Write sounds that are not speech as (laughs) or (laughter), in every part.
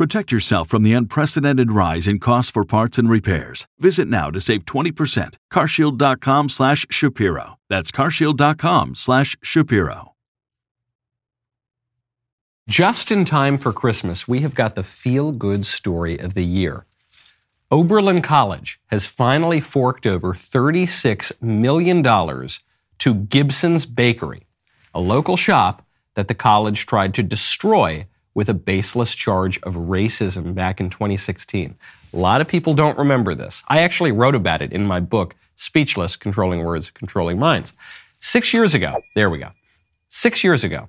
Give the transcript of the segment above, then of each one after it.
Protect yourself from the unprecedented rise in costs for parts and repairs. Visit now to save 20%. carshield.com slash Shapiro. That's carshield.com slash Shapiro. Just in time for Christmas, we have got the feel good story of the year. Oberlin College has finally forked over $36 million to Gibson's Bakery, a local shop that the college tried to destroy with a baseless charge of racism back in 2016. A lot of people don't remember this. I actually wrote about it in my book, Speechless Controlling Words, Controlling Minds. Six years ago, there we go. Six years ago,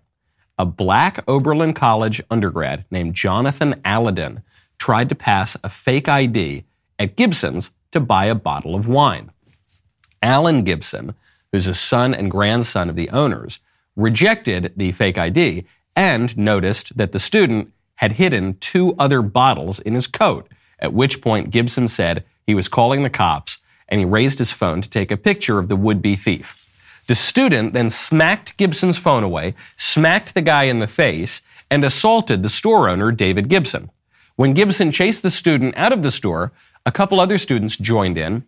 a black Oberlin College undergrad named Jonathan Aladin tried to pass a fake ID at Gibson's to buy a bottle of wine. Alan Gibson, who's a son and grandson of the owners, rejected the fake ID and noticed that the student had hidden two other bottles in his coat, at which point Gibson said he was calling the cops and he raised his phone to take a picture of the would be thief. The student then smacked Gibson's phone away, smacked the guy in the face, and assaulted the store owner, David Gibson. When Gibson chased the student out of the store, a couple other students joined in.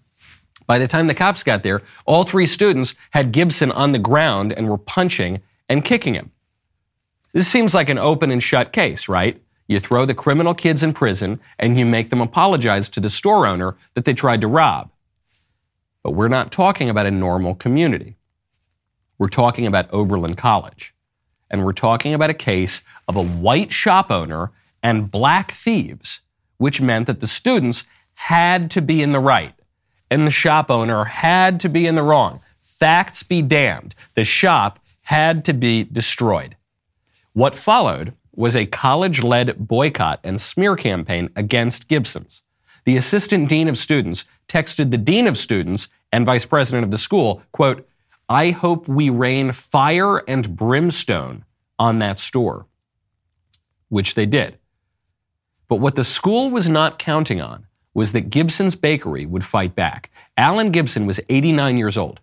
By the time the cops got there, all three students had Gibson on the ground and were punching and kicking him. This seems like an open and shut case, right? You throw the criminal kids in prison and you make them apologize to the store owner that they tried to rob. But we're not talking about a normal community. We're talking about Oberlin College. And we're talking about a case of a white shop owner and black thieves, which meant that the students had to be in the right and the shop owner had to be in the wrong. Facts be damned. The shop had to be destroyed. What followed was a college led boycott and smear campaign against Gibson's. The assistant dean of students texted the dean of students and vice president of the school, quote, I hope we rain fire and brimstone on that store, which they did. But what the school was not counting on was that Gibson's Bakery would fight back. Alan Gibson was 89 years old.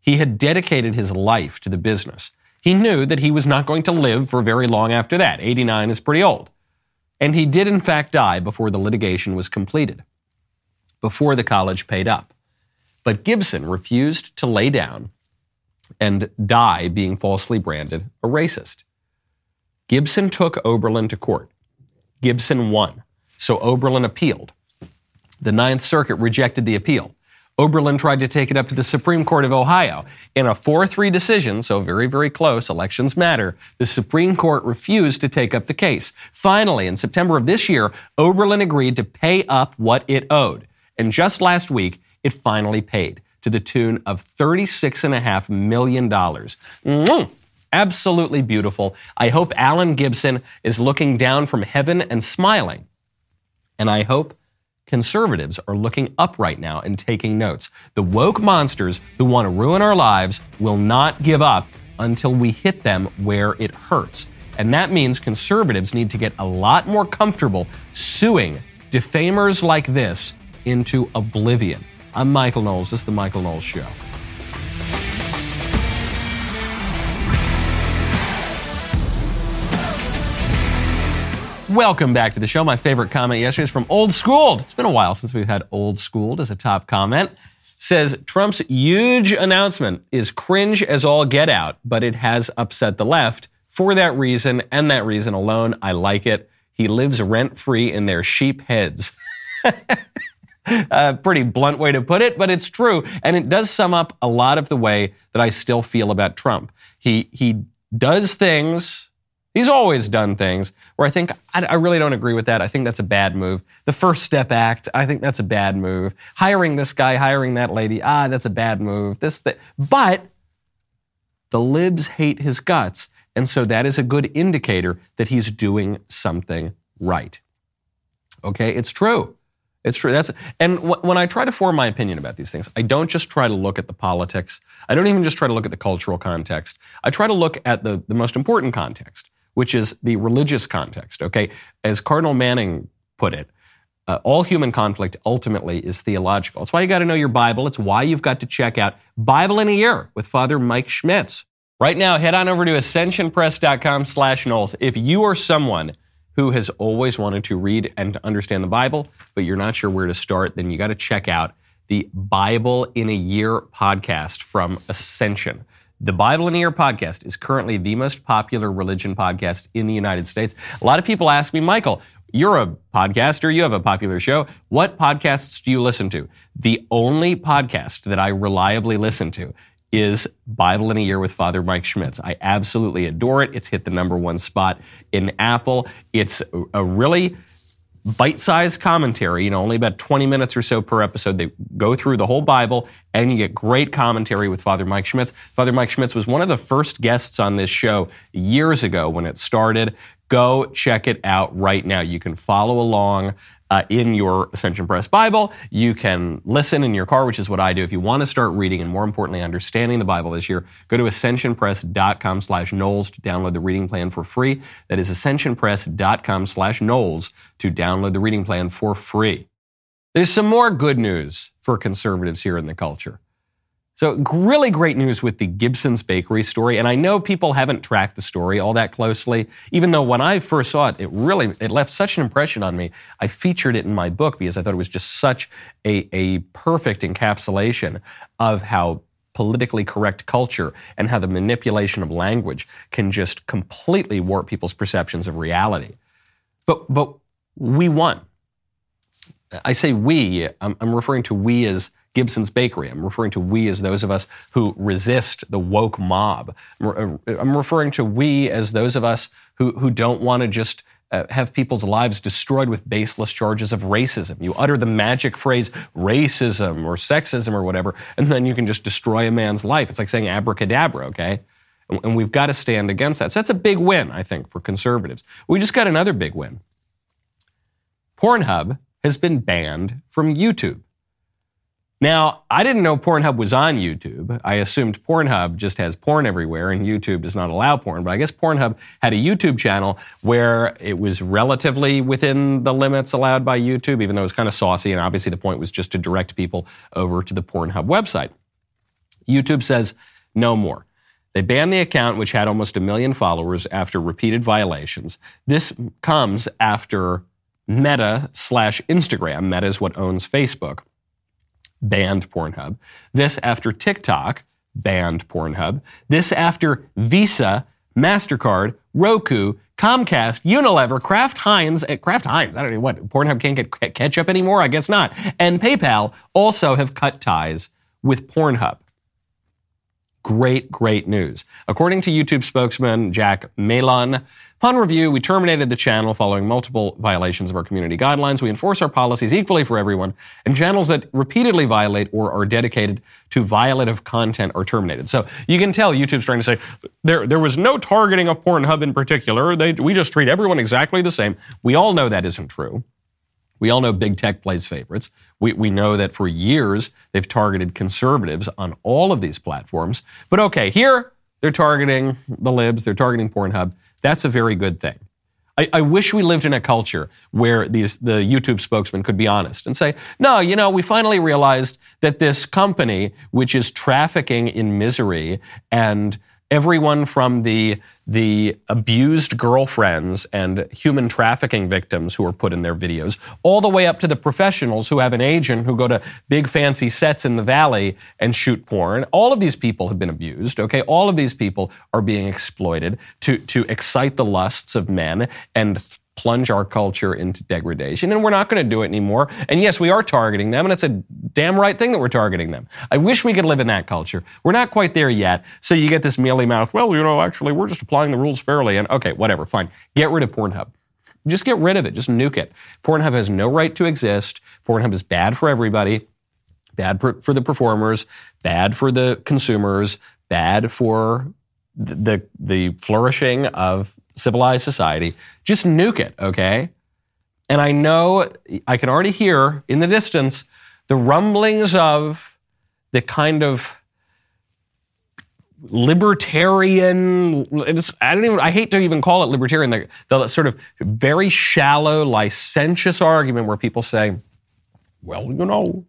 He had dedicated his life to the business. He knew that he was not going to live for very long after that. 89 is pretty old. And he did, in fact, die before the litigation was completed, before the college paid up. But Gibson refused to lay down and die being falsely branded a racist. Gibson took Oberlin to court. Gibson won. So Oberlin appealed. The Ninth Circuit rejected the appeal. Oberlin tried to take it up to the Supreme Court of Ohio. In a 4 3 decision, so very, very close, elections matter, the Supreme Court refused to take up the case. Finally, in September of this year, Oberlin agreed to pay up what it owed. And just last week, it finally paid to the tune of $36.5 million. Mm-hmm. Absolutely beautiful. I hope Alan Gibson is looking down from heaven and smiling. And I hope conservatives are looking up right now and taking notes. The woke monsters who want to ruin our lives will not give up until we hit them where it hurts. And that means conservatives need to get a lot more comfortable suing defamers like this into oblivion. I'm Michael Knowles. This is The Michael Knowles Show. Welcome back to the show. My favorite comment yesterday is from Old Schooled. It's been a while since we've had Old Schooled as a top comment. Says Trump's huge announcement is cringe as all get out, but it has upset the left. For that reason and that reason alone, I like it. He lives rent free in their sheep heads. (laughs) a pretty blunt way to put it, but it's true. And it does sum up a lot of the way that I still feel about Trump. He, he does things. He's always done things where I think I, I, really don't agree with that. I think that's a bad move. The First Step Act, I think that's a bad move. Hiring this guy, hiring that lady, ah, that's a bad move. This, that, but the libs hate his guts, and so that is a good indicator that he's doing something right. Okay, it's true. It's true. That's and when I try to form my opinion about these things, I don't just try to look at the politics. I don't even just try to look at the cultural context. I try to look at the, the most important context, which is the religious context. Okay, as Cardinal Manning put it, uh, all human conflict ultimately is theological. It's why you got to know your Bible. It's why you've got to check out Bible in a Year with Father Mike Schmitz. Right now, head on over to ascensionpress.com slash Knowles. If you are someone who has always wanted to read and to understand the Bible, but you're not sure where to start, then you got to check out the Bible in a Year podcast from Ascension. The Bible in a Year podcast is currently the most popular religion podcast in the United States. A lot of people ask me, Michael, you're a podcaster, you have a popular show. What podcasts do you listen to? The only podcast that I reliably listen to is Bible in a Year with Father Mike Schmitz. I absolutely adore it. It's hit the number one spot in Apple. It's a really bite-sized commentary, you know, only about 20 minutes or so per episode. They go through the whole Bible and you get great commentary with Father Mike Schmitz. Father Mike Schmitz was one of the first guests on this show years ago when it started. Go check it out right now. You can follow along uh, in your Ascension Press Bible. You can listen in your car, which is what I do. If you want to start reading and more importantly, understanding the Bible this year, go to ascensionpress.com slash Knowles to download the reading plan for free. That is ascensionpress.com slash Knowles to download the reading plan for free. There's some more good news for conservatives here in the culture. So, really great news with the Gibson's Bakery story. And I know people haven't tracked the story all that closely, even though when I first saw it, it really it left such an impression on me. I featured it in my book because I thought it was just such a, a perfect encapsulation of how politically correct culture and how the manipulation of language can just completely warp people's perceptions of reality. But, but we won. I say we, I'm, I'm referring to we as Gibson's Bakery. I'm referring to we as those of us who resist the woke mob. I'm uh, referring to we as those of us who, who don't want to just uh, have people's lives destroyed with baseless charges of racism. You utter the magic phrase racism or sexism or whatever, and then you can just destroy a man's life. It's like saying abracadabra, okay? And, and we've got to stand against that. So that's a big win, I think, for conservatives. We just got another big win. Pornhub has been banned from YouTube. Now, I didn't know Pornhub was on YouTube. I assumed Pornhub just has porn everywhere and YouTube does not allow porn. But I guess Pornhub had a YouTube channel where it was relatively within the limits allowed by YouTube, even though it was kind of saucy. And obviously, the point was just to direct people over to the Pornhub website. YouTube says no more. They banned the account, which had almost a million followers, after repeated violations. This comes after Meta slash Instagram. Meta is what owns Facebook banned Pornhub. This after TikTok banned Pornhub. This after Visa, MasterCard, Roku, Comcast, Unilever, Kraft Heinz, uh, Kraft Heinz, I don't know what, Pornhub can't get ketchup anymore? I guess not. And PayPal also have cut ties with Pornhub. Great, great news. According to YouTube spokesman Jack Malon, Upon review, we terminated the channel following multiple violations of our community guidelines. We enforce our policies equally for everyone, and channels that repeatedly violate or are dedicated to violative content are terminated. So you can tell YouTube's trying to say there, there was no targeting of Pornhub in particular. They, we just treat everyone exactly the same. We all know that isn't true. We all know big tech plays favorites. We, we know that for years they've targeted conservatives on all of these platforms. But okay, here they're targeting the libs, they're targeting Pornhub. That's a very good thing. I, I, wish we lived in a culture where these the YouTube spokesman could be honest and say, no, you know, we finally realized that this company, which is trafficking in misery and everyone from the the abused girlfriends and human trafficking victims who are put in their videos, all the way up to the professionals who have an agent who go to big fancy sets in the valley and shoot porn. All of these people have been abused, okay? All of these people are being exploited to, to excite the lusts of men and plunge our culture into degradation, and we're not going to do it anymore. And yes, we are targeting them, and it's a damn right thing that we're targeting them. I wish we could live in that culture. We're not quite there yet. So you get this mealy mouth, well, you know, actually, we're just applying the rules fairly. And okay, whatever, fine. Get rid of Pornhub. Just get rid of it. Just nuke it. Pornhub has no right to exist. Pornhub is bad for everybody, bad for the performers, bad for the consumers, bad for the, the flourishing of civilized society. Just nuke it, okay? And I know I can already hear in the distance the rumblings of the kind of libertarian i don't even i hate to even call it libertarian the, the, sort of very shallow licentious argument where people say well you know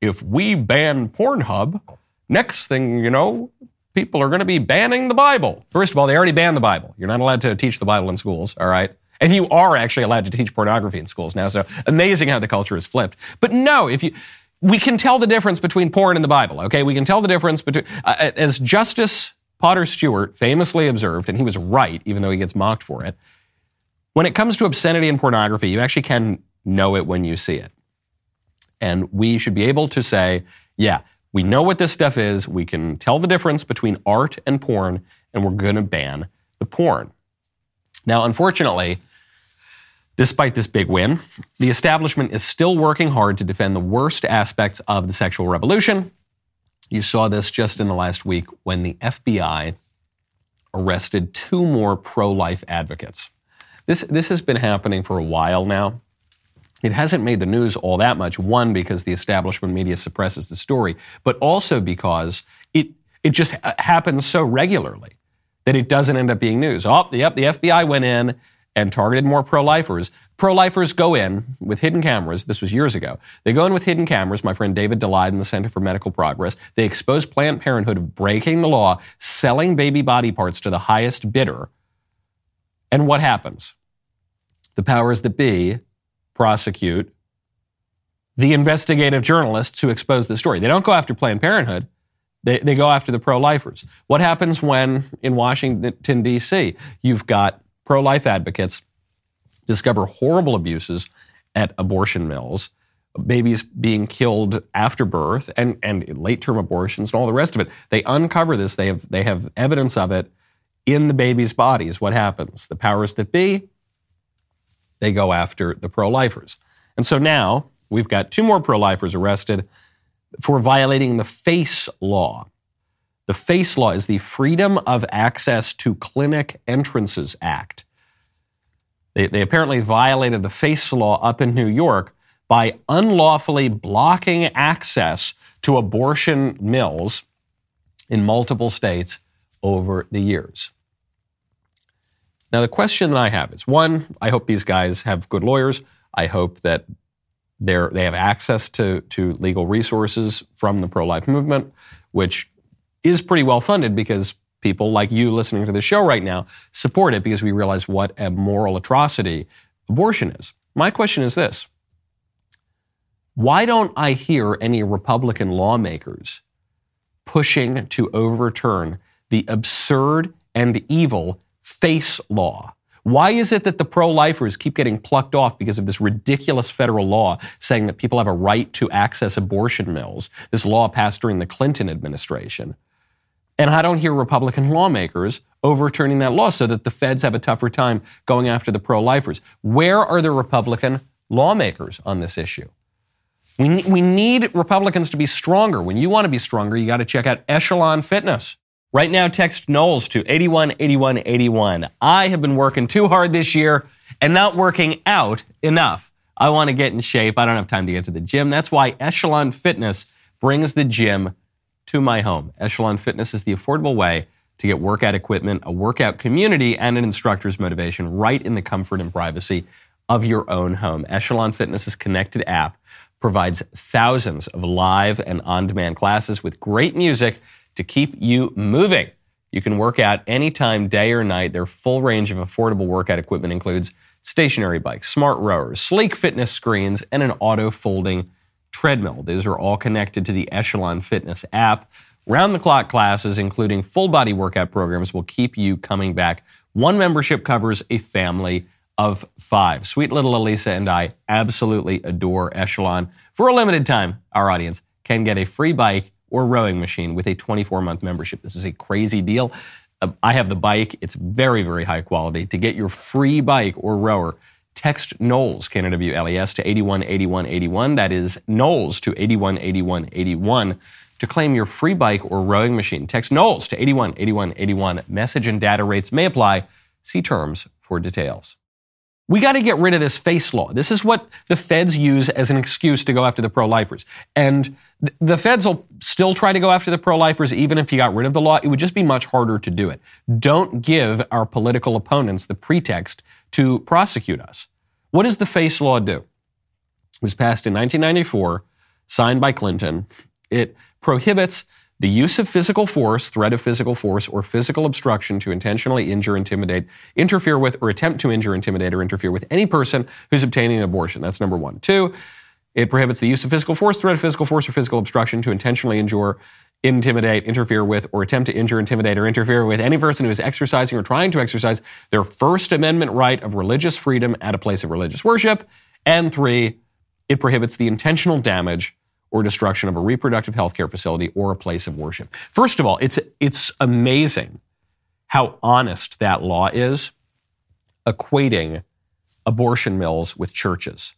if we ban pornhub next thing you know people are going to be banning the Bible. First of all, they already banned the Bible. You're not allowed to teach the Bible in schools, all right? And you are actually allowed to teach pornography in schools now. So amazing how the culture has flipped. But no, if you, we can tell the difference between porn and the Bible, okay? We can tell the difference between, uh, uh, as Justice Potter Stewart famously observed, and he was right, even though he gets mocked for it, when it comes to obscenity and pornography, you actually can know it when you see it. And we should be able to say, yeah, we know what this stuff is. We can tell the difference between art and porn, and we're going to ban the porn. Now, unfortunately, despite this big win, the establishment is still working hard to defend the worst aspects of the sexual revolution. You saw this just in the last week when the FBI arrested two more pro life advocates. This, this has been happening for a while now. It hasn't made the news all that much, one, because the establishment media suppresses the story, but also because it, it just happens so regularly that it doesn't end up being news. Oh, yep, the FBI went in and targeted more pro lifers. Pro lifers go in with hidden cameras. This was years ago. They go in with hidden cameras. My friend David Daleiden in the Center for Medical Progress. They expose Planned Parenthood of breaking the law, selling baby body parts to the highest bidder. And what happens? The powers that be prosecute the investigative journalists who expose the story. They don't go after Planned Parenthood. They, they go after the pro lifers. What happens when in Washington, D.C., you've got pro life advocates discover horrible abuses at abortion mills, babies being killed after birth, and, and late term abortions, and all the rest of it? They uncover this, they have, they have evidence of it in the baby's bodies. What happens? The powers that be they go after the pro lifers. And so now we've got two more pro lifers arrested for violating the FACE law. The FACE law is the Freedom of Access to Clinic Entrances Act. They, they apparently violated the FACE law up in New York by unlawfully blocking access to abortion mills in multiple states over the years. Now, the question that I have is one, I hope these guys have good lawyers. I hope that they're, they have access to, to legal resources from the pro life movement, which is pretty well funded because people like you listening to the show right now support it because we realize what a moral atrocity abortion is. My question is this Why don't I hear any Republican lawmakers pushing to overturn the absurd and evil face law. Why is it that the pro lifers keep getting plucked off because of this ridiculous federal law saying that people have a right to access abortion mills? This law passed during the Clinton administration. And I don't hear Republican lawmakers overturning that law so that the feds have a tougher time going after the pro lifers. Where are the Republican lawmakers on this issue? We, we need Republicans to be stronger. When you want to be stronger, you got to check out Echelon Fitness. Right now, text Knowles to 818181. I have been working too hard this year and not working out enough. I want to get in shape. I don't have time to get to the gym. That's why Echelon Fitness brings the gym to my home. Echelon Fitness is the affordable way to get workout equipment, a workout community, and an instructor's motivation right in the comfort and privacy of your own home. Echelon Fitness's connected app provides thousands of live and on demand classes with great music to keep you moving. You can work out anytime, day or night. Their full range of affordable workout equipment includes stationary bikes, smart rowers, sleek fitness screens, and an auto folding treadmill. These are all connected to the Echelon Fitness app. Round the clock classes, including full body workout programs, will keep you coming back. One membership covers a family of five. Sweet little Elisa and I absolutely adore Echelon. For a limited time, our audience can get a free bike or rowing machine with a 24 month membership. This is a crazy deal. Uh, I have the bike, it's very, very high quality. To get your free bike or rower, text Knowles, Canada WLES, to 818181. That is Knowles to 818181 to claim your free bike or rowing machine. Text Knowles to 818181. Message and data rates may apply. See terms for details. We got to get rid of this face law. This is what the feds use as an excuse to go after the pro lifers. And the feds will still try to go after the pro lifers even if you got rid of the law. It would just be much harder to do it. Don't give our political opponents the pretext to prosecute us. What does the face law do? It was passed in 1994, signed by Clinton. It prohibits the use of physical force, threat of physical force, or physical obstruction to intentionally injure, intimidate, interfere with, or attempt to injure, intimidate, or interfere with any person who's obtaining an abortion. That's number one. Two, it prohibits the use of physical force, threat of physical force, or physical obstruction to intentionally injure, intimidate, interfere with, or attempt to injure, intimidate, or interfere with any person who is exercising or trying to exercise their First Amendment right of religious freedom at a place of religious worship. And three, it prohibits the intentional damage or destruction of a reproductive health care facility or a place of worship. First of all, it's, it's amazing how honest that law is, equating abortion mills with churches.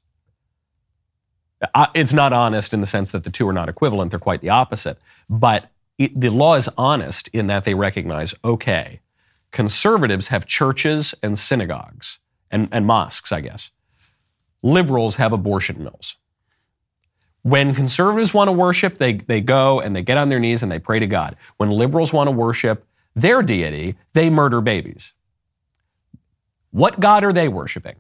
Uh, it's not honest in the sense that the two are not equivalent, they're quite the opposite. But it, the law is honest in that they recognize okay, conservatives have churches and synagogues and, and mosques, I guess. Liberals have abortion mills. When conservatives want to worship, they, they go and they get on their knees and they pray to God. When liberals want to worship their deity, they murder babies. What God are they worshiping?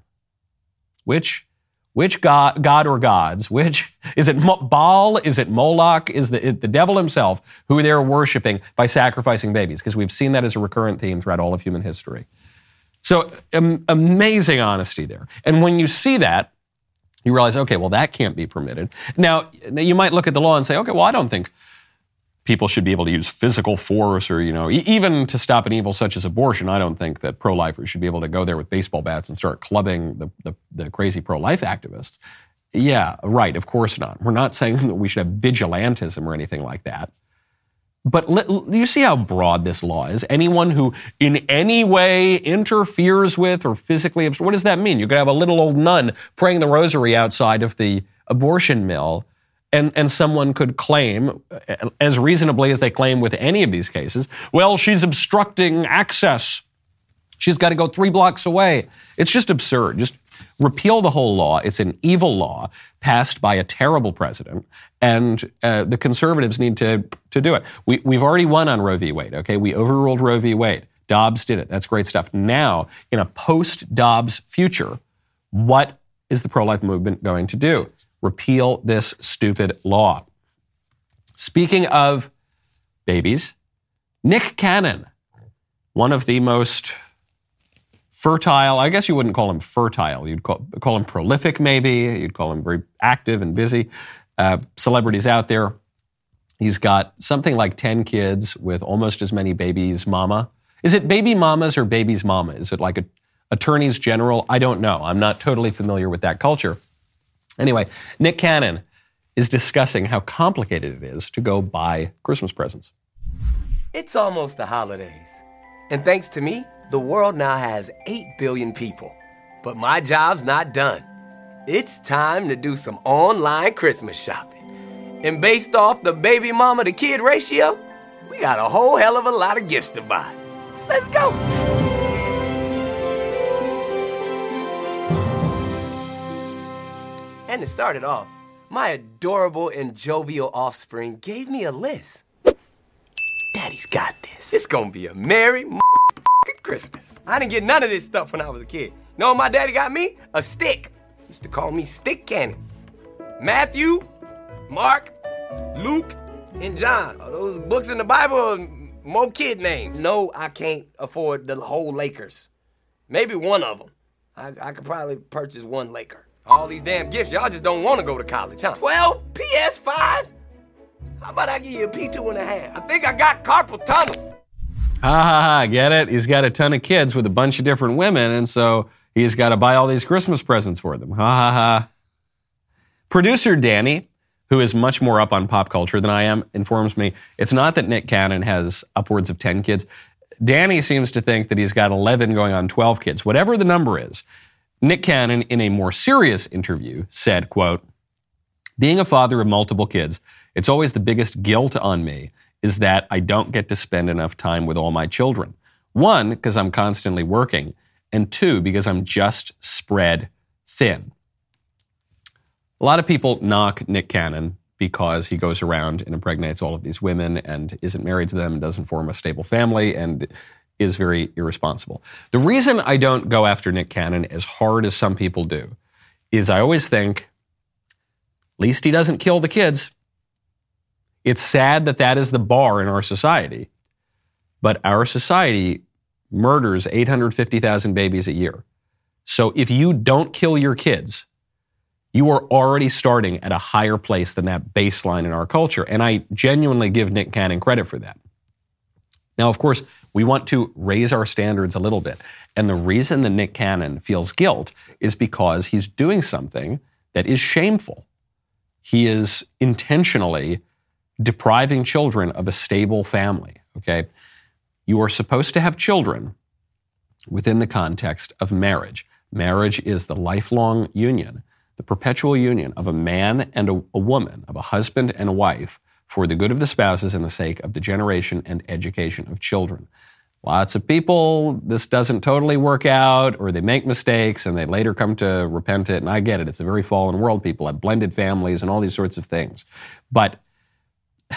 Which, which God, God or gods? Which, (laughs) is it Baal? Is it Moloch? Is the, the devil himself who they're worshiping by sacrificing babies? Because we've seen that as a recurrent theme throughout all of human history. So amazing honesty there. And when you see that, you realize, okay, well, that can't be permitted. Now, you might look at the law and say, okay, well, I don't think people should be able to use physical force or, you know, even to stop an evil such as abortion. I don't think that pro lifers should be able to go there with baseball bats and start clubbing the, the, the crazy pro life activists. Yeah, right, of course not. We're not saying (laughs) that we should have vigilantism or anything like that. But you see how broad this law is. Anyone who in any way interferes with or physically, what does that mean? You could have a little old nun praying the rosary outside of the abortion mill, and, and someone could claim, as reasonably as they claim with any of these cases, well, she's obstructing access. She's got to go three blocks away. It's just absurd. Just repeal the whole law. It's an evil law passed by a terrible president, and uh, the conservatives need to, to do it. We, we've already won on Roe v. Wade, okay? We overruled Roe v. Wade. Dobbs did it. That's great stuff. Now, in a post Dobbs future, what is the pro life movement going to do? Repeal this stupid law. Speaking of babies, Nick Cannon, one of the most fertile. I guess you wouldn't call him fertile. You'd call, call him prolific, maybe. You'd call him very active and busy. Uh, celebrities out there. He's got something like 10 kids with almost as many babies mama. Is it baby mamas or babies mama? Is it like a, attorneys general? I don't know. I'm not totally familiar with that culture. Anyway, Nick Cannon is discussing how complicated it is to go buy Christmas presents. It's almost the holidays. And thanks to me, the world now has 8 billion people. But my job's not done. It's time to do some online Christmas shopping. And based off the baby mama to kid ratio, we got a whole hell of a lot of gifts to buy. Let's go! And to start it off, my adorable and jovial offspring gave me a list. Daddy's got this. It's gonna be a merry Christmas. I didn't get none of this stuff when I was a kid. You know what my daddy got me? A stick. He used to call me Stick Cannon. Matthew, Mark, Luke, and John. Are those books in the Bible are more kid names. No, I can't afford the whole Lakers. Maybe one of them. I, I could probably purchase one Laker. All these damn gifts, y'all just don't want to go to college, huh? 12 PS5s? How about I give you a P2 and a half? I think I got carpal tunnel. Ha ha ha, get it? He's got a ton of kids with a bunch of different women, and so He's got to buy all these Christmas presents for them. Ha ha ha. Producer Danny, who is much more up on pop culture than I am, informs me it's not that Nick Cannon has upwards of 10 kids. Danny seems to think that he's got 11 going on 12 kids. Whatever the number is, Nick Cannon, in a more serious interview, said, quote, being a father of multiple kids, it's always the biggest guilt on me is that I don't get to spend enough time with all my children. One, because I'm constantly working, and two, because I'm just spread thin. A lot of people knock Nick Cannon because he goes around and impregnates all of these women and isn't married to them and doesn't form a stable family and is very irresponsible. The reason I don't go after Nick Cannon as hard as some people do is I always think, least he doesn't kill the kids. It's sad that that is the bar in our society, but our society murders 850,000 babies a year. So if you don't kill your kids, you are already starting at a higher place than that baseline in our culture. And I genuinely give Nick Cannon credit for that. Now, of course, we want to raise our standards a little bit. And the reason that Nick Cannon feels guilt is because he's doing something that is shameful. He is intentionally depriving children of a stable family, okay? You are supposed to have children within the context of marriage. Marriage is the lifelong union the perpetual union of a man and a, a, woman, of a husband and a wife, for the good of the spouses and the sake of the generation and education of children. Lots of people, this doesn't totally work out, or they make mistakes and they later come to repent it. And I get it. It's a very fallen world. People have blended families and all these sorts of things. But (sighs)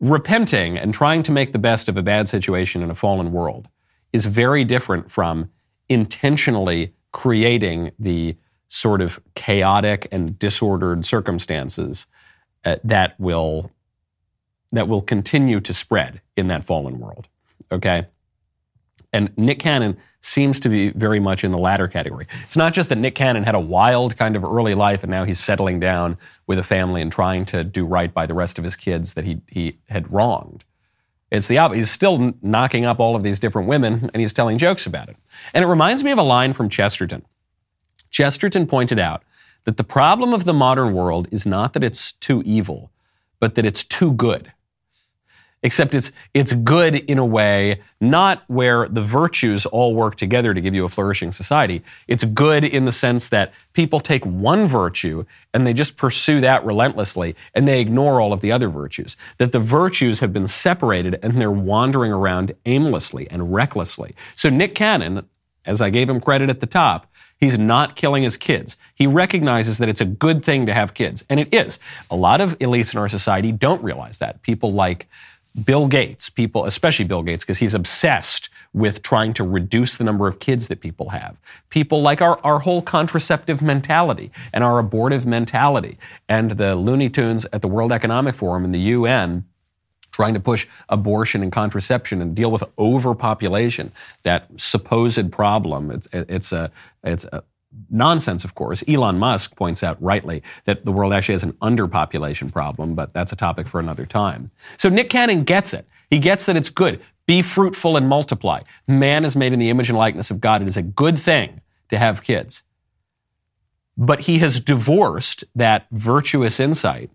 repenting and trying to make the best of a bad situation in a fallen world is very different from intentionally creating the sort of chaotic and disordered circumstances uh, that will that will continue to spread in that fallen world. Okay? And Nick Cannon seems to be very much in the latter category. It's not just that Nick Cannon had a wild kind of early life and now he's settling down with a family and trying to do right by the rest of his kids that he, he had wronged. It's the. He's still knocking up all of these different women and he's telling jokes about it. And it reminds me of a line from Chesterton Chesterton pointed out that the problem of the modern world is not that it's too evil, but that it's too good. Except it's, it's good in a way, not where the virtues all work together to give you a flourishing society. It's good in the sense that people take one virtue and they just pursue that relentlessly and they ignore all of the other virtues. That the virtues have been separated and they're wandering around aimlessly and recklessly. So Nick Cannon, as I gave him credit at the top, He's not killing his kids. He recognizes that it's a good thing to have kids, and it is. A lot of elites in our society don't realize that. People like Bill Gates, people, especially Bill Gates, because he's obsessed with trying to reduce the number of kids that people have. People like our, our whole contraceptive mentality and our abortive mentality and the Looney Tunes at the World Economic Forum and the UN trying to push abortion and contraception and deal with overpopulation, that supposed problem. It's, it's a, it's a nonsense, of course. Elon Musk points out rightly that the world actually has an underpopulation problem, but that's a topic for another time. So Nick Cannon gets it. He gets that it's good. Be fruitful and multiply. Man is made in the image and likeness of God. It is a good thing to have kids. But he has divorced that virtuous insight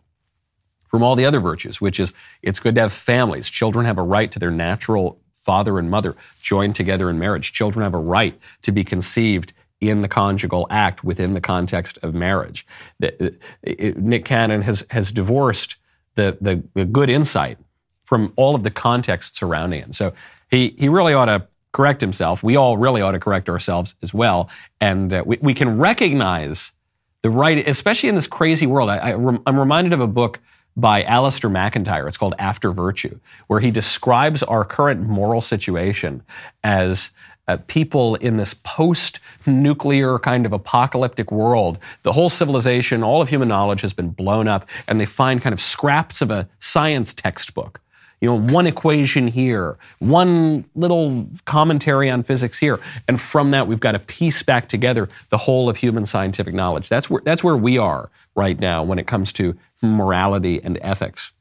from all the other virtues, which is it's good to have families. Children have a right to their natural father and mother joined together in marriage. Children have a right to be conceived in the conjugal act within the context of marriage. Nick Cannon has, has divorced the, the, the good insight from all of the context surrounding it. So he, he really ought to correct himself. We all really ought to correct ourselves as well. And uh, we, we can recognize the right, especially in this crazy world. I, I, I'm reminded of a book by Alasdair MacIntyre. It's called After Virtue, where he describes our current moral situation as uh, people in this post nuclear kind of apocalyptic world. The whole civilization, all of human knowledge has been blown up, and they find kind of scraps of a science textbook you know, one equation here, one little commentary on physics here. And from that, we've got to piece back together the whole of human scientific knowledge. That's where, that's where we are right now when it comes to morality and ethics.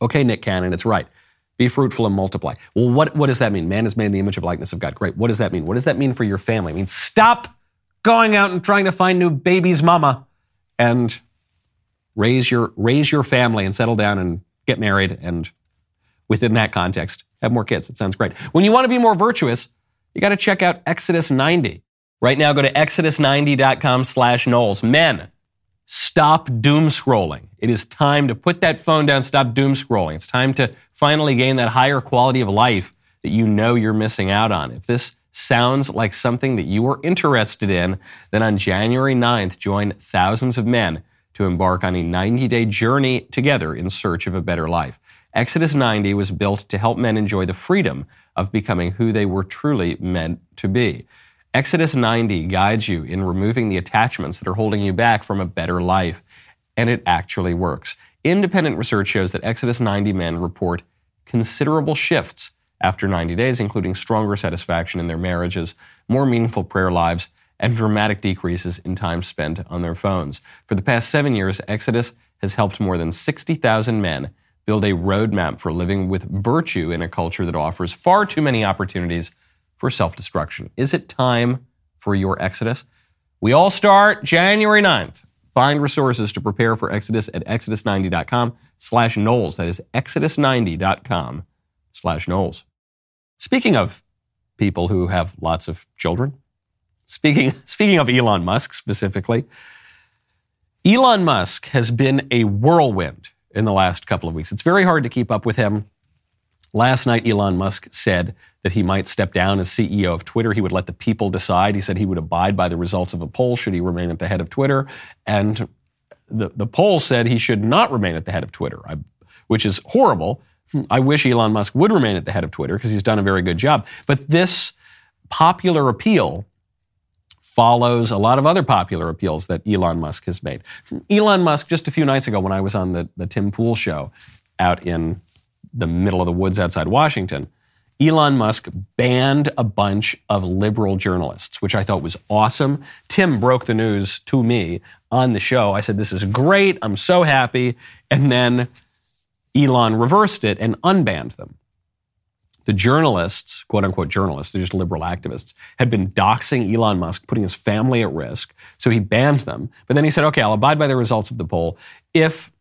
Okay, Nick Cannon, it's right. Be fruitful and multiply. Well, what, what does that mean? Man is made in the image of likeness of God. Great. What does that mean? What does that mean for your family? It means stop going out and trying to find new baby's mama and raise your, raise your family and settle down and get married and within that context, have more kids. It sounds great. When you want to be more virtuous, you got to check out Exodus 90. Right now, go to exodus90.com slash Knowles. Men, stop doom scrolling. It is time to put that phone down, stop doom scrolling. It's time to finally gain that higher quality of life that you know you're missing out on. If this sounds like something that you are interested in, then on January 9th, join thousands of men to embark on a 90 day journey together in search of a better life. Exodus 90 was built to help men enjoy the freedom of becoming who they were truly meant to be. Exodus 90 guides you in removing the attachments that are holding you back from a better life, and it actually works. Independent research shows that Exodus 90 men report considerable shifts after 90 days, including stronger satisfaction in their marriages, more meaningful prayer lives, and dramatic decreases in time spent on their phones. For the past seven years, Exodus has helped more than 60,000 men build a roadmap for living with virtue in a culture that offers far too many opportunities for self destruction. Is it time for your exodus? We all start January 9th. Find resources to prepare for Exodus at exodus90.com slash Knowles. That is exodus90.com slash Knowles. Speaking of people who have lots of children, speaking, (laughs) speaking of Elon Musk specifically, Elon Musk has been a whirlwind in the last couple of weeks. It's very hard to keep up with him. Last night, Elon Musk said that he might step down as CEO of Twitter. He would let the people decide. He said he would abide by the results of a poll should he remain at the head of Twitter. And the, the poll said he should not remain at the head of Twitter, I, which is horrible. I wish Elon Musk would remain at the head of Twitter because he's done a very good job. But this popular appeal follows a lot of other popular appeals that Elon Musk has made. Elon Musk, just a few nights ago when I was on the, the Tim Pool show out in the middle of the woods outside Washington, Elon Musk banned a bunch of liberal journalists, which I thought was awesome. Tim broke the news to me on the show. I said, This is great. I'm so happy. And then Elon reversed it and unbanned them. The journalists, quote unquote journalists, they're just liberal activists, had been doxing Elon Musk, putting his family at risk. So he banned them. But then he said, okay, I'll abide by the results of the poll if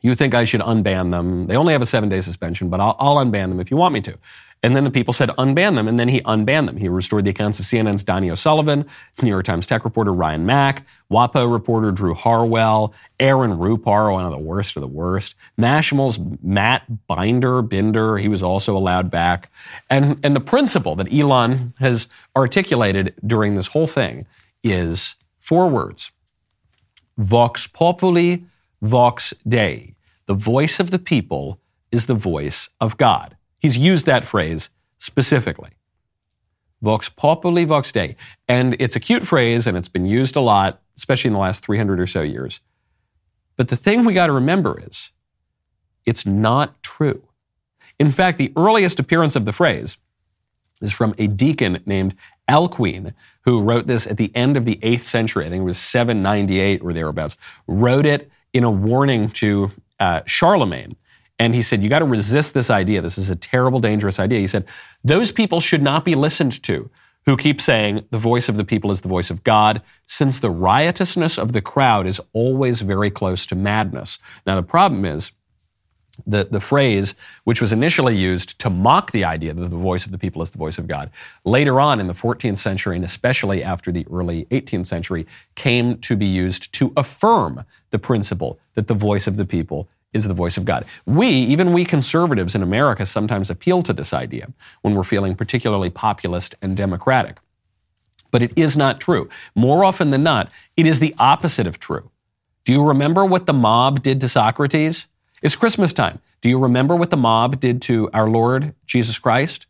you think I should unban them. They only have a seven day suspension, but I'll, I'll unban them if you want me to. And then the people said unban them, and then he unbanned them. He restored the accounts of CNN's Donie O'Sullivan, New York Times tech reporter Ryan Mac, WAPO reporter Drew Harwell, Aaron Rupar, one of the worst of the worst, Mashable's Matt Binder, Binder, he was also allowed back. And, and the principle that Elon has articulated during this whole thing is four words Vox populi, vox Dei. The voice of the people is the voice of God. He's used that phrase specifically. Vox populi, vox Dei. And it's a cute phrase and it's been used a lot, especially in the last 300 or so years. But the thing we got to remember is it's not true. In fact, the earliest appearance of the phrase is from a deacon named Alcuin, who wrote this at the end of the 8th century. I think it was 798 or thereabouts. Wrote it in a warning to uh, Charlemagne and he said, You got to resist this idea. This is a terrible, dangerous idea. He said, Those people should not be listened to who keep saying the voice of the people is the voice of God, since the riotousness of the crowd is always very close to madness. Now, the problem is, the, the phrase, which was initially used to mock the idea that the voice of the people is the voice of God, later on in the 14th century, and especially after the early 18th century, came to be used to affirm the principle that the voice of the people is the voice of God. We, even we conservatives in America, sometimes appeal to this idea when we're feeling particularly populist and democratic. But it is not true. More often than not, it is the opposite of true. Do you remember what the mob did to Socrates? It's Christmas time. Do you remember what the mob did to our Lord Jesus Christ?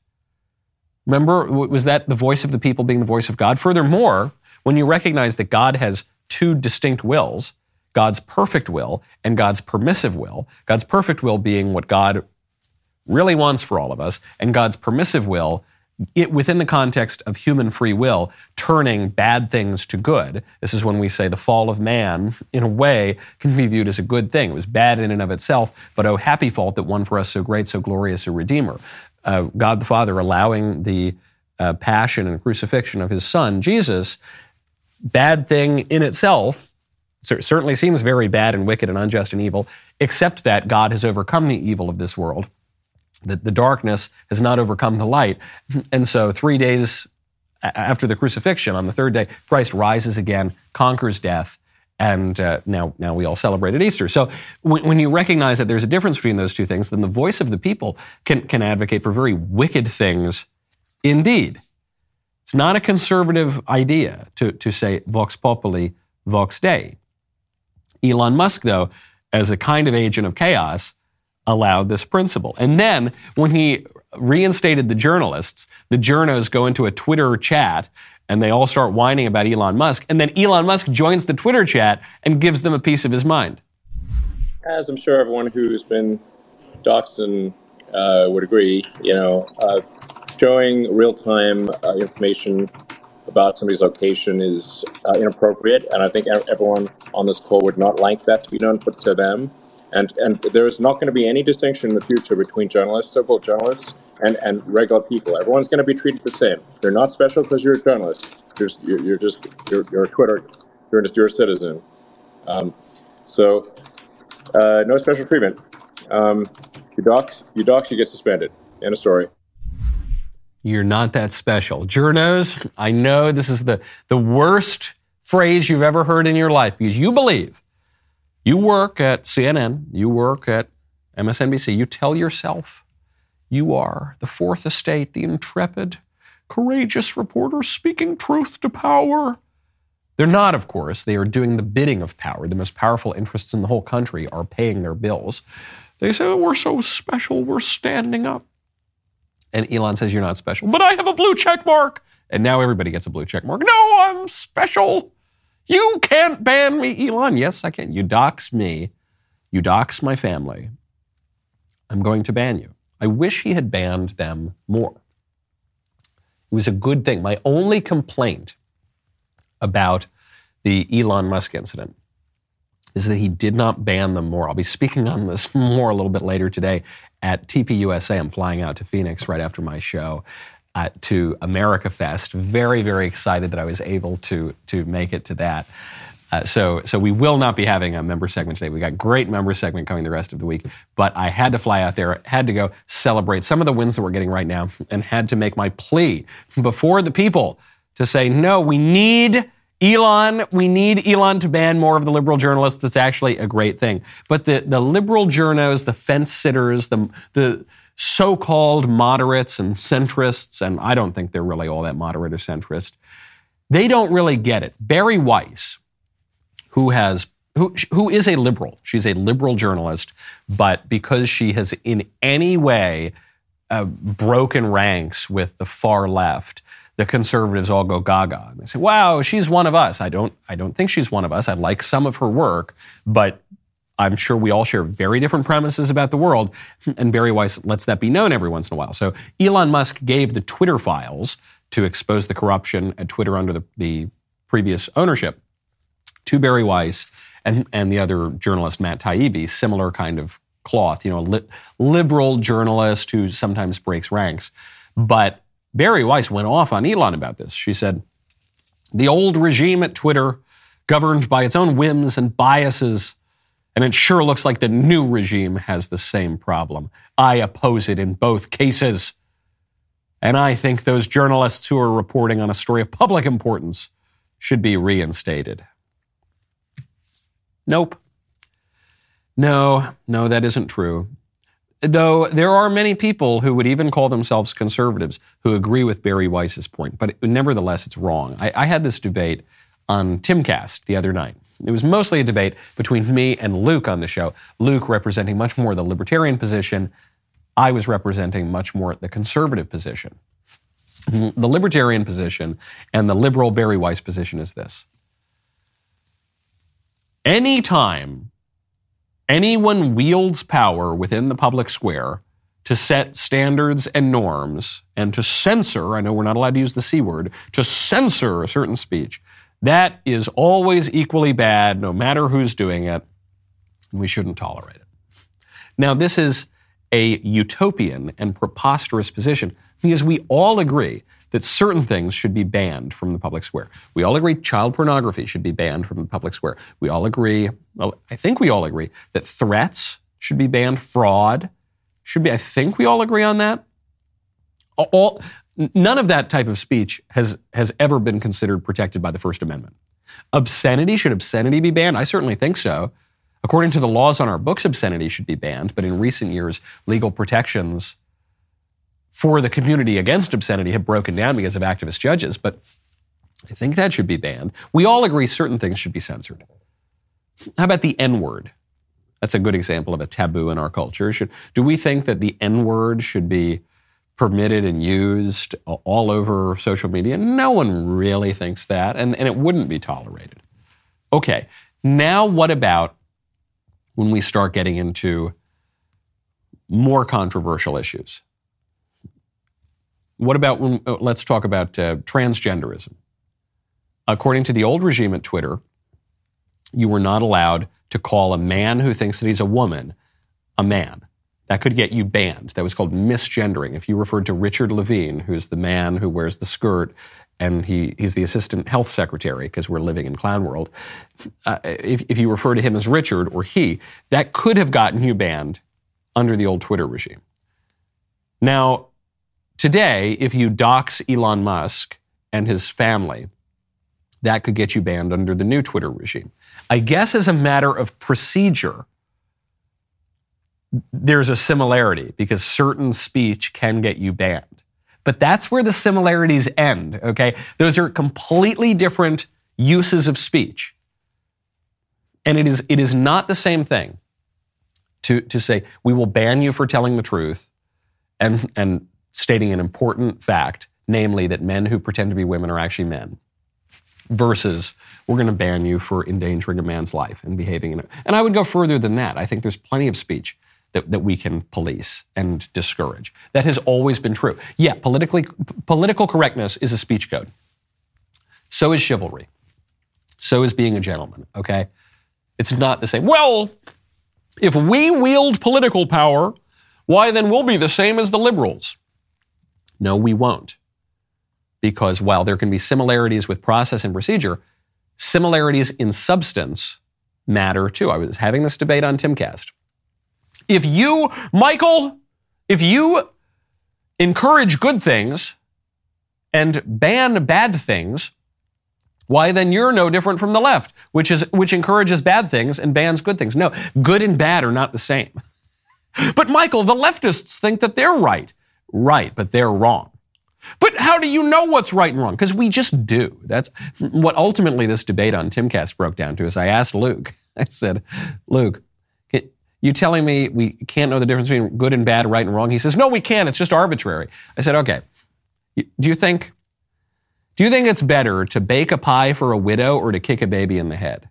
Remember, was that the voice of the people being the voice of God? Furthermore, when you recognize that God has two distinct wills, God's perfect will and God's permissive will. God's perfect will being what God really wants for all of us, and God's permissive will it, within the context of human free will, turning bad things to good. This is when we say the fall of man, in a way, can be viewed as a good thing. It was bad in and of itself, but oh, happy fault that won for us so great, so glorious a Redeemer. Uh, God the Father allowing the uh, passion and crucifixion of his Son, Jesus, bad thing in itself, certainly seems very bad and wicked and unjust and evil, except that God has overcome the evil of this world that the darkness has not overcome the light. And so, three days after the crucifixion, on the third day, Christ rises again, conquers death, and uh, now, now we all celebrate at Easter. So, when, when, you recognize that there's a difference between those two things, then the voice of the people can, can advocate for very wicked things indeed. It's not a conservative idea to, to say vox populi, vox dei. Elon Musk, though, as a kind of agent of chaos, allowed this principle. And then when he reinstated the journalists, the journos go into a Twitter chat and they all start whining about Elon Musk. And then Elon Musk joins the Twitter chat and gives them a piece of his mind. As I'm sure everyone who's been and uh, would agree, you know, uh, showing real time uh, information about somebody's location is uh, inappropriate. And I think everyone on this call would not like that to be known to them. And, and there's not going to be any distinction in the future between journalists, so-called journalists, and, and regular people. Everyone's going to be treated the same. You're not special because you're a journalist. You're, you're just you're, you're a Twitter. You're just you're a citizen. Um, so uh, no special treatment. Um, you dox, you dox, you get suspended. End of story. You're not that special. Journos, I know this is the, the worst phrase you've ever heard in your life because you believe you work at CNN, you work at MSNBC, you tell yourself you are the fourth estate, the intrepid, courageous reporter speaking truth to power. They're not, of course. They are doing the bidding of power. The most powerful interests in the whole country are paying their bills. They say, oh, We're so special, we're standing up. And Elon says, You're not special, but I have a blue check mark. And now everybody gets a blue check mark. No, I'm special. You can't ban me, Elon. Yes, I can. You dox me. You dox my family. I'm going to ban you. I wish he had banned them more. It was a good thing. My only complaint about the Elon Musk incident is that he did not ban them more. I'll be speaking on this (laughs) more a little bit later today at TPUSA. I'm flying out to Phoenix right after my show uh, to America Fest. Very, very excited that I was able to to make it to that. Uh, so, so we will not be having a member segment today. We got great member segment coming the rest of the week, but I had to fly out there, had to go celebrate some of the wins that we're getting right now, and had to make my plea before the people to say, no, we need Elon, we need Elon to ban more of the liberal journalists. It's actually a great thing. But the, the liberal journos, the fence sitters, the, the so called moderates and centrists, and I don't think they're really all that moderate or centrist, they don't really get it. Bari Weiss, who has who, who is a liberal, she's a liberal journalist, but because she has in any way uh, broken ranks with the far left, the conservatives all go gaga. And they say, "Wow, she's one of us." I don't. I don't think she's one of us. I like some of her work, but I'm sure we all share very different premises about the world, and Bari Weiss lets that be known every once in a while. So Elon Musk gave the Twitter files to expose the corruption at Twitter under the, the previous ownership to Bari Weiss and, and the other journalist, Matt Taibbi, similar kind of cloth, you know, li- liberal journalist who sometimes breaks ranks. But Bari Weiss went off on Elon about this. She said, the old regime at Twitter, governed by its own whims and biases, and it sure looks like the new regime has the same problem. I oppose it in both cases. And I think those journalists who are reporting on a story of public importance should be reinstated. Nope. No, no, that isn't true. Though there are many people who would even call themselves conservatives who agree with Bari Weiss's point, but nevertheless, it's wrong. I, I had this debate on Timcast the other night. It was mostly a debate between me and Luke on the show. Luke representing much more the libertarian position. I was representing much more the conservative position. The libertarian position and the liberal Bari Weiss position is this. Anytime anyone wields power within the public square to set standards and norms and to censor, I know we're not allowed to use the C word, to censor a certain speech, that is always equally bad, no matter who's doing it. And we shouldn't tolerate it. Now, this is a utopian and preposterous position because we all agree that certain things should be banned from the public square. We all agree child pornography should be banned from the public square. We all agree, well, I think we all agree, that threats should be banned, fraud should be, I think we all agree on that. All, none of that type of speech has, has ever been considered protected by the First Amendment. Obscenity, should obscenity be banned? I certainly think so. According to the laws on our books, obscenity should be banned, but in recent years, legal protections for the community against obscenity have broken down because of activist judges, but I think that should be banned. We all agree certain things should be censored. How about the N word? That's a good example of a taboo in our culture. Should, do we think that the N word should be permitted and used all over social media? No one really thinks that, and, and it wouldn't be tolerated. Okay, now what about when we start getting into more controversial issues? What about uh, let's talk about uh, transgenderism. According to the old regime at Twitter, you were not allowed to call a man who thinks that he's a woman a man. That could get you banned. That was called misgendering. If you referred to Richard Levine, who's the man who wears the skirt and he, he's the assistant health secretary because we're living in clown world, uh, if, if you refer to him as Richard or he, that could have gotten you banned under the old Twitter regime. Now, Today, if you dox Elon Musk and his family, that could get you banned under the new Twitter regime. I guess as a matter of procedure, there's a similarity because certain speech can get you banned. But that's where the similarities end, okay? Those are completely different uses of speech. And it is, it is not the same thing to, to say, we will ban you for telling the truth and, and stating an important fact, namely that men who pretend to be women are actually men, versus we're going to ban you for endangering a man's life and behaving in it. And I would go further than that. I think there's plenty of speech that, that we can police and discourage. That has always been true. Yeah, politically, political correctness is a speech code. So is chivalry. So is being a gentleman, okay? It's not the same. Well, if we wield political power, why then we'll be the same as the liberals. No, we won't. Because while there can be similarities with process and procedure, similarities in substance matter too. I was having this debate on Timcast. If you, Michael, if you encourage good things and ban bad things, why then you're no different from the left, which is which encourages bad things and bans good things. No, good and bad are not the same. (laughs) But Michael, the leftists think that they're right right, but they're wrong. But how do you know what's right and wrong? Because we just do. That's what ultimately this debate on Timcast broke down to. Is I asked Luke, (laughs) I said, Luke, you telling me we can't know the difference between good and bad, right and wrong? He says, No, we can. It's just arbitrary. I said, Okay. Do you think do you think it's better to bake a pie for a widow or to kick a baby in the head?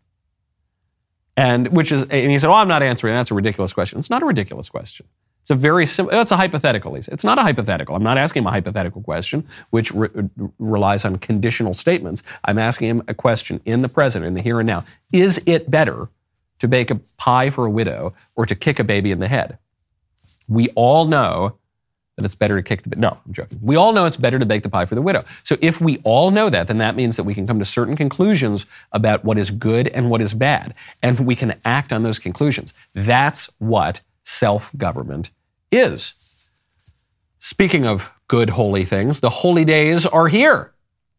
And which is, and he said, Oh, I'm not answering. That's a ridiculous question. It's not a ridiculous question. It's a very simple, it's a hypothetical. It's not a hypothetical. I'm not asking him a hypothetical question, which re- relies on conditional statements. I'm asking him a question in the present, in the here and now. Is it better to bake a pie for a widow or to kick a baby in the head? We all know that it's better to kick the no i'm joking we all know it's better to bake the pie for the widow so if we all know that then that means that we can come to certain conclusions about what is good and what is bad and we can act on those conclusions that's what self-government is. Speaking of good, holy things, the holy days are here.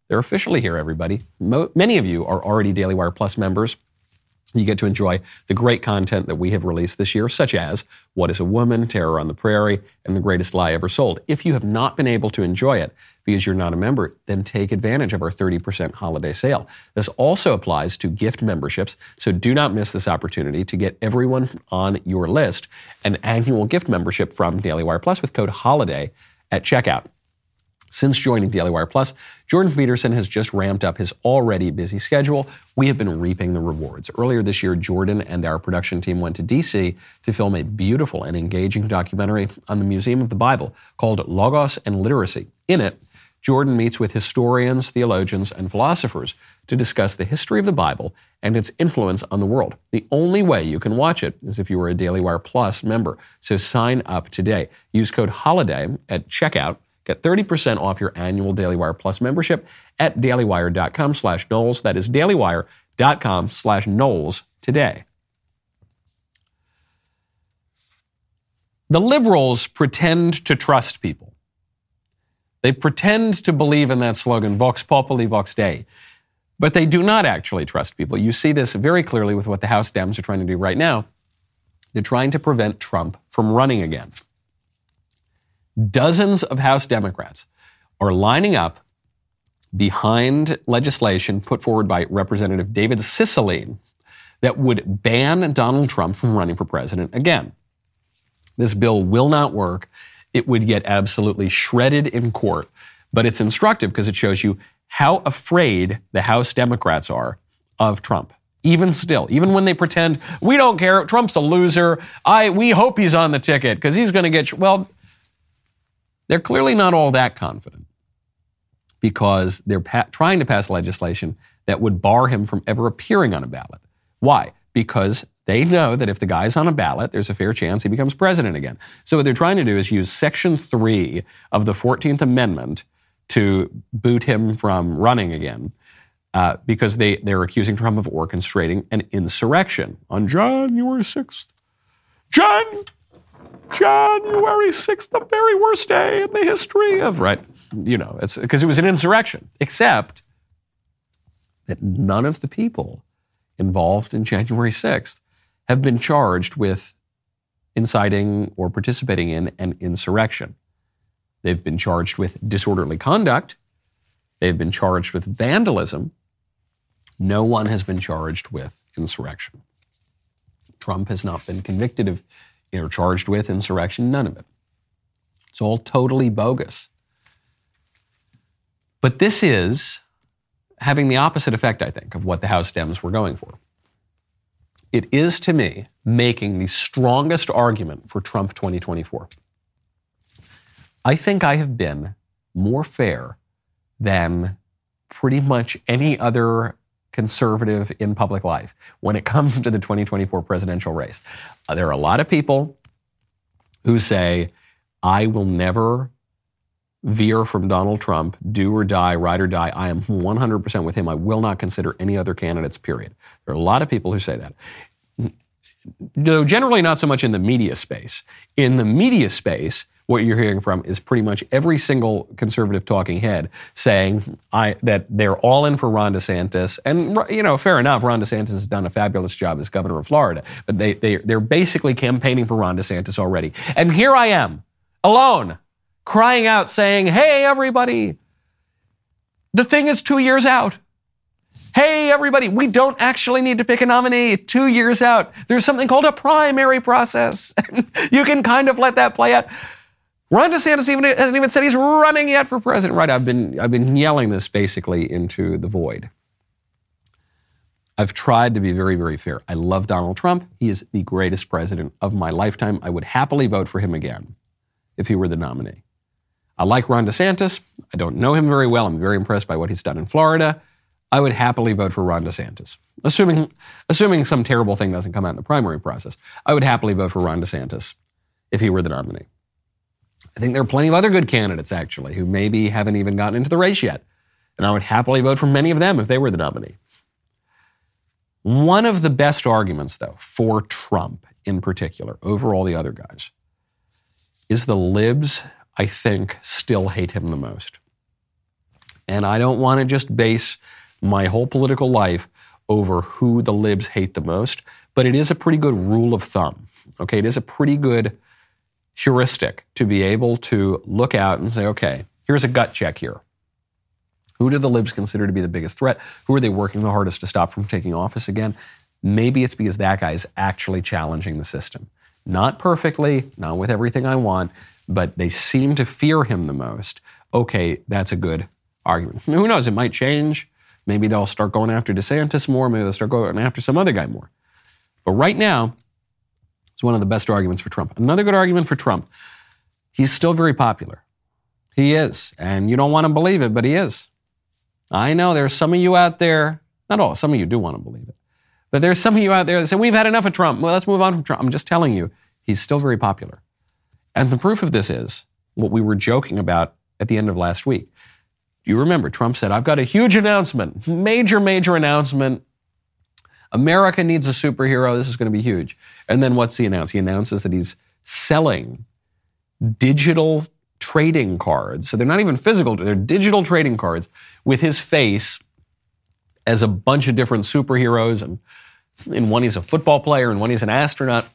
They're officially here, everybody. Mo- many of you are already Daily Wire Plus members. You get to enjoy the great content that we have released this year, such as What is a Woman, Terror on the Prairie, and The Greatest Lie Ever Sold. If you have not been able to enjoy it because you're not a member, then take advantage of our 30% holiday sale. This also applies to gift memberships, so do not miss this opportunity to get everyone on your list an annual gift membership from Daily Wire Plus with code HOLIDAY at checkout. Since joining Daily Wire Plus, Jordan Peterson has just ramped up his already busy schedule. We have been reaping the rewards. Earlier this year, Jordan and our production team went to DC to film a beautiful and engaging documentary on the Museum of the Bible called Logos and Literacy. In it, Jordan meets with historians, theologians, and philosophers to discuss the history of the Bible and its influence on the world. The only way you can watch it is if you are a Daily Wire Plus member. So sign up today. Use code HOLIDAY at checkout Get 30% off your annual Daily Wire Plus membership at dailywire.com slash Knowles. That is dailywire.com slash Knowles today. The liberals pretend to trust people. They pretend to believe in that slogan, Vox Populi, Vox Dei. But they do not actually trust people. You see this very clearly with what the House Dems are trying to do right now. They're trying to prevent Trump from running again dozens of House Democrats are lining up behind legislation put forward by Representative David Cicilline that would ban Donald Trump from running for president again. This bill will not work. It would get absolutely shredded in court. But it's instructive because it shows you how afraid the House Democrats are of Trump. Even still, even when they pretend we don't care, Trump's a loser. I we hope he's on the ticket because he's going to get well. They're clearly not all that confident because they're pa- trying to pass legislation that would bar him from ever appearing on a ballot. Why? Because they know that if the guy's on a ballot, there's a fair chance he becomes president again. So what they're trying to do is use Section 3 of the 14th Amendment to boot him from running again. Uh, because they, they're accusing Trump of orchestrating an insurrection on January 6th. John January 6th, the very worst day in the history of, right? You know, it's because it was an insurrection, except that none of the people involved in January 6th have been charged with inciting or participating in an insurrection. They've been charged with disorderly conduct. They've been charged with vandalism. No one has been charged with insurrection. Trump has not been convicted of or charged with insurrection, none of it. It's all totally bogus. But this is having the opposite effect, I think, of what the House Dems were going for. It is, to me, making the strongest argument for Trump 2024. I think I have been more fair than pretty much any other conservative in public life when it comes to the 2024 presidential race. Uh, there are a lot of people who say, I will never veer from Donald Trump, do or die, ride or die. I am 100% with him. I will not consider any other candidates, period. There are a lot of people who say that. Though generally not so much in the media space. In the media space, what you're hearing from is pretty much every single conservative talking head saying I, that they're all in for Ron DeSantis. And, you know, fair enough, Ron DeSantis has done a fabulous job as governor of Florida, but they, they, they're basically campaigning for Ron DeSantis already. And here I am, alone, crying out saying, hey, everybody, the thing is two years out. Hey, everybody, we don't actually need to pick a nominee two years out. There's something called a primary process. (laughs) you can kind of let that play out. Ron DeSantis even hasn't even said he's running yet for president. Right? I've been I've been yelling this basically into the void. I've tried to be very, very fair. I love Donald Trump. He is the greatest president of my lifetime. I would happily vote for him again if he were the nominee. I like Ron DeSantis. I don't know him very well. I'm very impressed by what he's done in Florida. I would happily vote for Ron DeSantis. Assuming, assuming some terrible thing doesn't come out in the primary process, I would happily vote for Ron DeSantis if he were the nominee. I think there are plenty of other good candidates, actually, who maybe haven't even gotten into the race yet. And I would happily vote for many of them if they were the nominee. One of the best arguments, though, for Trump in particular, over all the other guys, is the libs, I think, still hate him the most. And I don't want to just base my whole political life over who the libs hate the most, but it is a pretty good rule of thumb. Okay, it is a pretty good heuristic to be able to look out and say, okay, here's a gut check here. Who do the libs consider to be the biggest threat? Who are they working the hardest to stop from taking office again? Maybe it's because that guy is actually challenging the system. Not perfectly, not with everything I want, but they seem to fear him the most okay, that's a good argument. Who knows? It might change. Maybe they'll start going after DeSantis more. Maybe they'll start going after some other guy more. But right now, it's one of the best arguments for Trump. Another good argument for Trump. He's still very popular. He is. And you don't want to believe it, but he is. I know there's some of you out there, not all, some of you do want to believe it. But there's some of you out there that say, we've had enough of Trump. Well, let's move on from Trump. I'm just telling you, he's still very popular. And the proof of this is what we were joking about at the end of last week. You remember, Trump said, I've got a huge announcement, major, major announcement. America needs a superhero. This is going to be huge. And then what's he announce? He announces that he's selling digital trading cards. So they're not even physical, they're digital trading cards with his face as a bunch of different superheroes. And in one, he's a football player, and one, he's an astronaut.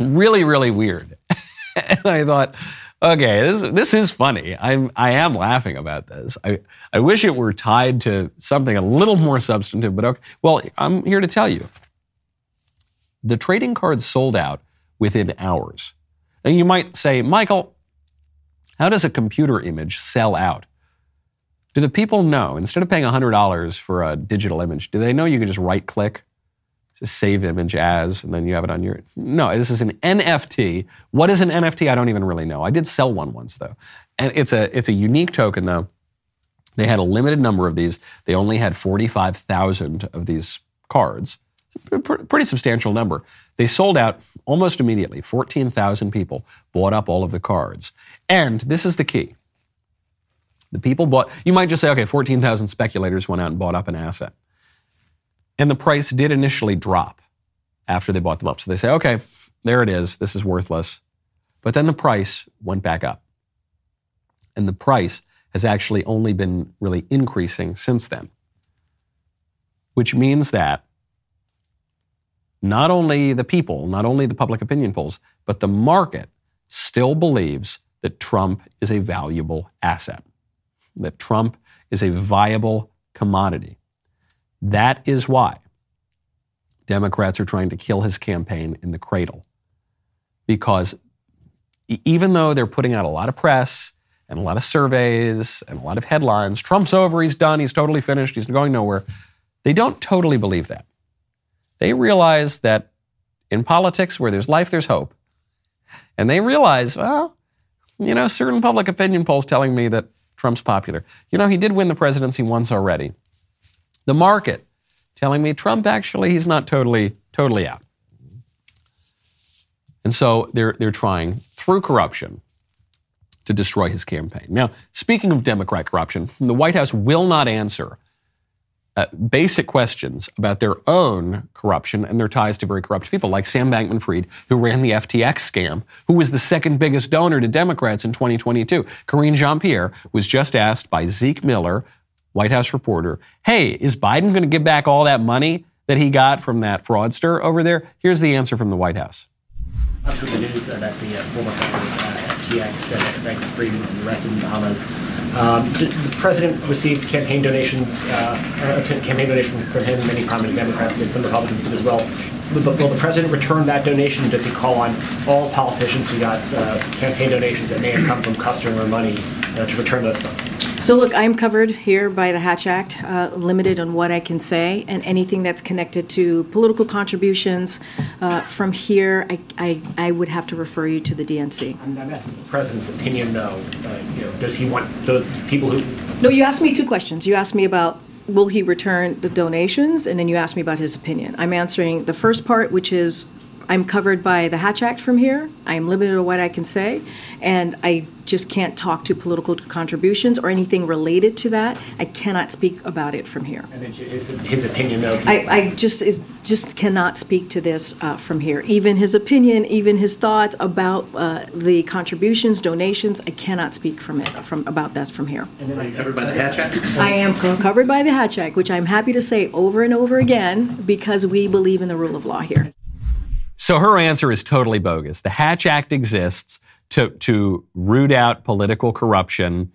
Really, really weird. (laughs) and I thought, okay, this, this is funny. I'm, I am laughing about this. I, I wish it were tied to something a little more substantive, but okay. Well, I'm here to tell you the trading cards sold out within hours. And you might say, Michael, how does a computer image sell out? Do the people know, instead of paying $100 for a digital image, do they know you can just right click, just save image as, and then you have it on your. No, this is an NFT. What is an NFT? I don't even really know. I did sell one once, though. And it's a, it's a unique token, though. They had a limited number of these. They only had 45,000 of these cards. Pretty substantial number. They sold out almost immediately. 14,000 people bought up all of the cards. And this is the key the people bought, you might just say, okay, 14,000 speculators went out and bought up an asset. And the price did initially drop after they bought them up. So they say, okay, there it is. This is worthless. But then the price went back up. And the price has actually only been really increasing since then. Which means that not only the people, not only the public opinion polls, but the market still believes that Trump is a valuable asset that Trump is a viable commodity. That is why Democrats are trying to kill his campaign in the cradle. Because even though they're putting out a lot of press and a lot of surveys and a lot of headlines, Trump's over, he's done, he's totally finished, he's going nowhere, they don't totally believe that. They realize that in politics, where there's life, there's hope. And they realize, well, you know, certain public opinion polls telling me that Trump's popular. You know, he did win the presidency once already. The market telling me Trump actually he's not totally totally out. And so they're they're trying through corruption to destroy his campaign. Now, speaking of Democrat corruption, the White House will not answer uh, basic questions about their own corruption and their ties to very corrupt people, like Sam Bankman Fried, who ran the FTX scam, who was the second biggest donor to Democrats in 2022. Karine Jean Pierre was just asked by Zeke Miller, White House reporter, hey, is Biden going to give back all that money that he got from that fraudster over there? Here's the answer from the White House. Obviously, the news uh, that the uh, former uh, FTX uh, Bankman Fried was arrested in the Bahamas um, the, the, president received campaign donations, uh, campaign donation from him. Many prominent Democrats did, some Republicans did as well. Will the president return that donation? Does he call on all politicians who got uh, campaign donations that may have come from customer money uh, to return those funds? So, look, I'm covered here by the Hatch Act, uh, limited on what I can say, and anything that's connected to political contributions uh, from here, I, I, I, would have to refer you to the DNC. I'm, I'm asking the president's opinion, though. Uh, you know, does he want those people who. No, you asked me two questions. You asked me about will he return the donations? And then you asked me about his opinion. I'm answering the first part, which is I'm covered by the Hatch Act from here. I'm limited to what I can say, and I just can't talk to political contributions or anything related to that. I cannot speak about it from here. And his, his opinion, though. I, I just is just cannot speak to this uh, from here. Even his opinion, even his thoughts about uh, the contributions, donations. I cannot speak from it from about that from here. And then are you covered by the Hatch Act? I am covered by the Hatch Act, which I'm happy to say over and over again because we believe in the rule of law here. So her answer is totally bogus. The Hatch Act exists to, to root out political corruption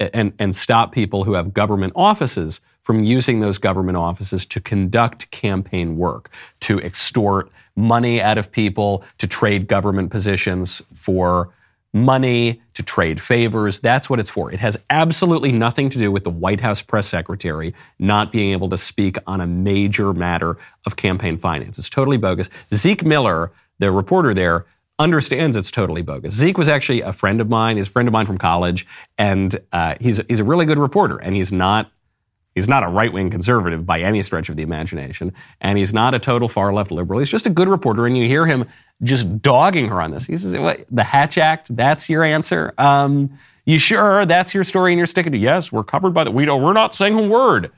and, and stop people who have government offices from using those government offices to conduct campaign work, to extort money out of people, to trade government positions for money, to trade favors. That's what it's for. It has absolutely nothing to do with the White House press secretary not being able to speak on a major matter of campaign finance. It's totally bogus. Zeke Miller, the reporter there, understands it's totally bogus. Zeke was actually a friend of mine. He's a friend of mine from college, and uh, he's he's a really good reporter, and he's not He's not a right wing conservative by any stretch of the imagination, and he's not a total far left liberal. He's just a good reporter, and you hear him just dogging her on this. He says, what, The Hatch Act, that's your answer? Um, you sure that's your story and you're sticking to? Yes, we're covered by the. We don't, we're not saying a word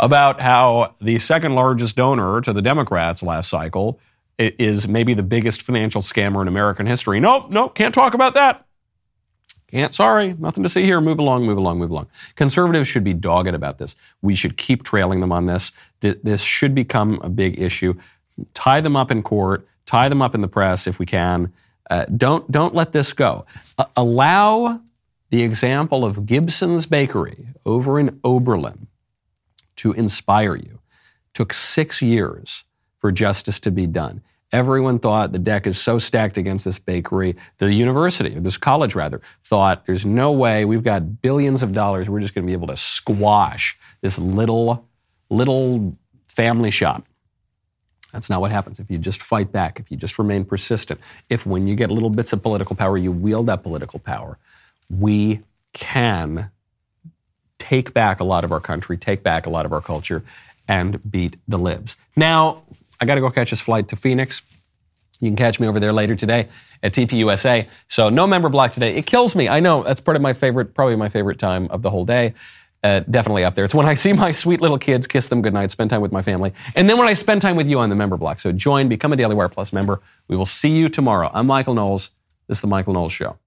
about how the second largest donor to the Democrats last cycle is maybe the biggest financial scammer in American history. Nope, nope, can't talk about that. Can't, sorry, nothing to see here. Move along, move along, move along. Conservatives should be dogged about this. We should keep trailing them on this. This should become a big issue. Tie them up in court, tie them up in the press if we can. Uh, don't, don't let this go. Uh, allow the example of Gibson's Bakery over in Oberlin to inspire you. Took six years for justice to be done. Everyone thought the deck is so stacked against this bakery. The university, or this college rather, thought there's no way we've got billions of dollars. We're just going to be able to squash this little, little family shop. That's not what happens if you just fight back, if you just remain persistent. If when you get little bits of political power, you wield that political power, we can take back a lot of our country, take back a lot of our culture, and beat the libs. Now, I got to go catch this flight to Phoenix. You can catch me over there later today at TPUSA. So no member block today. It kills me. I know that's part of my favorite, probably my favorite time of the whole day. Uh, definitely up there. It's when I see my sweet little kids, kiss them goodnight, spend time with my family, and then when I spend time with you on the member block. So join, become a Daily Wire Plus member. We will see you tomorrow. I'm Michael Knowles. This is the Michael Knowles Show.